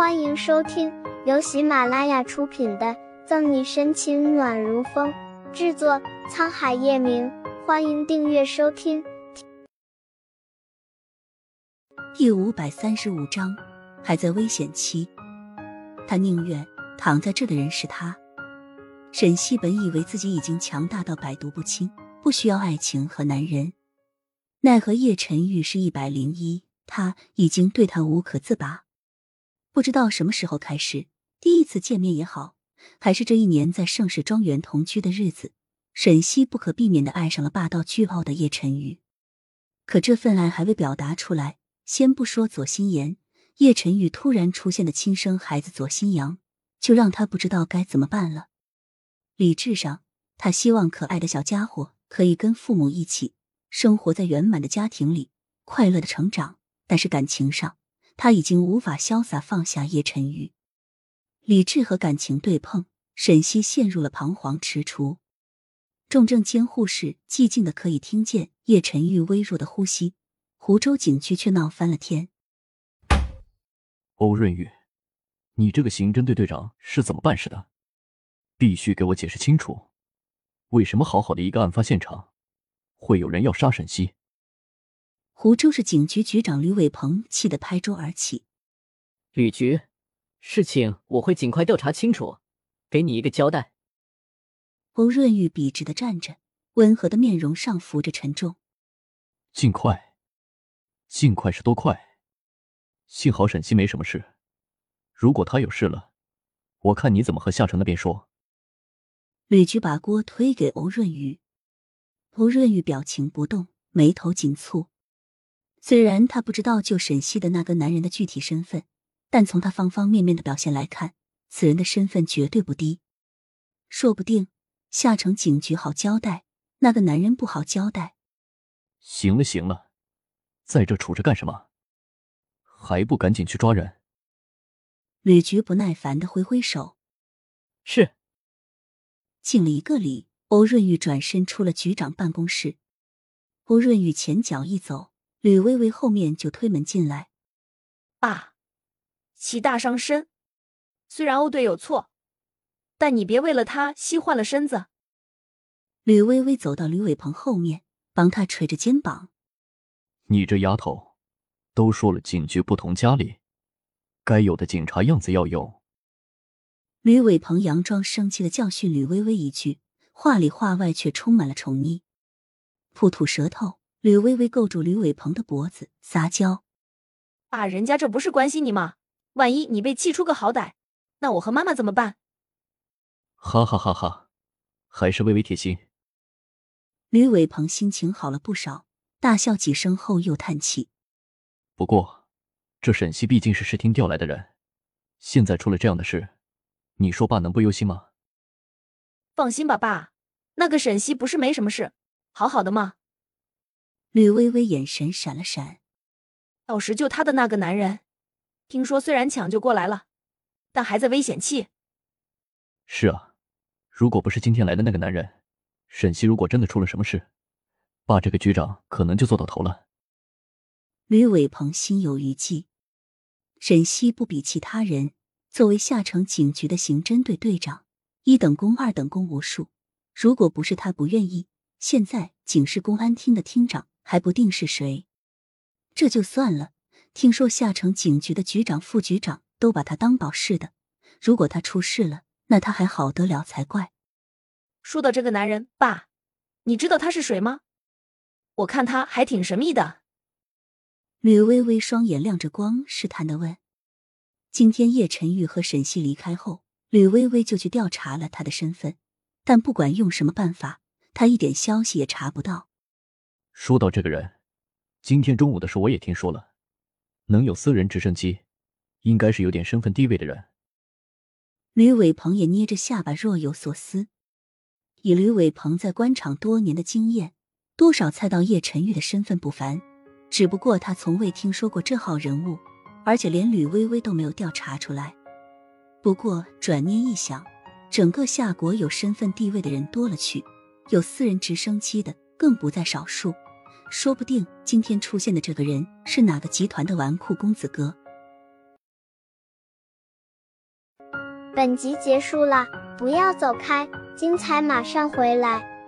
欢迎收听由喜马拉雅出品的《赠你深情暖如风》，制作沧海夜明。欢迎订阅收听。第五百三十五章，还在危险期，他宁愿躺在这的人是他。沈西本以为自己已经强大到百毒不侵，不需要爱情和男人，奈何叶晨玉是一百零一，他已经对他无可自拔。不知道什么时候开始，第一次见面也好，还是这一年在盛世庄园同居的日子，沈西不可避免的爱上了霸道巨傲的叶晨宇。可这份爱还未表达出来，先不说左心言，叶晨宇突然出现的亲生孩子左心阳，就让他不知道该怎么办了。理智上，他希望可爱的小家伙可以跟父母一起生活在圆满的家庭里，快乐的成长，但是感情上。他已经无法潇洒放下叶晨玉，理智和感情对碰，沈西陷入了彷徨踟蹰。重症监护室寂静的可以听见叶晨玉微弱的呼吸。湖州警区却闹翻了天。欧润玉，你这个刑侦队队长是怎么办事的？必须给我解释清楚，为什么好好的一个案发现场，会有人要杀沈西？湖州市警局局长吕伟鹏气得拍桌而起：“吕局，事情我会尽快调查清楚，给你一个交代。”欧润玉笔直的站着，温和的面容上浮着沉重。尽快，尽快是多快？幸好沈西没什么事，如果他有事了，我看你怎么和夏城那边说。吕局把锅推给欧润玉，欧润玉表情不动，眉头紧蹙。虽然他不知道救沈西的那个男人的具体身份，但从他方方面面的表现来看，此人的身份绝对不低。说不定下城警局好交代，那个男人不好交代。行了行了，在这杵着干什么？还不赶紧去抓人！吕局不耐烦的挥挥手。是。敬了一个礼，欧润玉转身出了局长办公室。欧润玉前脚一走。吕微微后面就推门进来，爸，齐大伤身，虽然欧队有错，但你别为了他气坏了身子。吕微微走到吕伟鹏后面，帮他捶着肩膀。你这丫头，都说了警局不同家里，该有的警察样子要有。吕伟鹏佯装生气的教训吕微微一句，话里话外却充满了宠溺，吐吐舌头。吕微微勾住吕伟鹏的脖子，撒娇：“爸，人家这不是关心你吗？万一你被气出个好歹，那我和妈妈怎么办？”哈哈哈哈，还是微微贴心。吕伟鹏心情好了不少，大笑几声后又叹气：“不过，这沈西毕竟是视听调来的人，现在出了这样的事，你说爸能不忧心吗？”放心吧，爸，那个沈西不是没什么事，好好的嘛。吕微微眼神闪了闪，到时救他的那个男人，听说虽然抢救过来了，但还在危险期。是啊，如果不是今天来的那个男人，沈西如果真的出了什么事，爸这个局长可能就做到头了。吕伟鹏心有余悸，沈西不比其他人，作为下城警局的刑侦队队长，一等功、二等功无数。如果不是他不愿意，现在警市公安厅的厅长。还不定是谁，这就算了。听说下城警局的局长、副局长都把他当宝似的。如果他出事了，那他还好得了才怪。说到这个男人，爸，你知道他是谁吗？我看他还挺神秘的。吕微微双眼亮着光，试探的问：“今天叶晨玉和沈西离开后，吕微微就去调查了他的身份，但不管用什么办法，他一点消息也查不到。”说到这个人，今天中午的事我也听说了，能有私人直升机，应该是有点身份地位的人。吕伟鹏也捏着下巴，若有所思。以吕伟鹏在官场多年的经验，多少猜到叶晨玉的身份不凡，只不过他从未听说过这号人物，而且连吕微微都没有调查出来。不过转念一想，整个夏国有身份地位的人多了去，有私人直升机的更不在少数说不定今天出现的这个人是哪个集团的纨绔公子哥本集结束了不要走开精彩马上回来。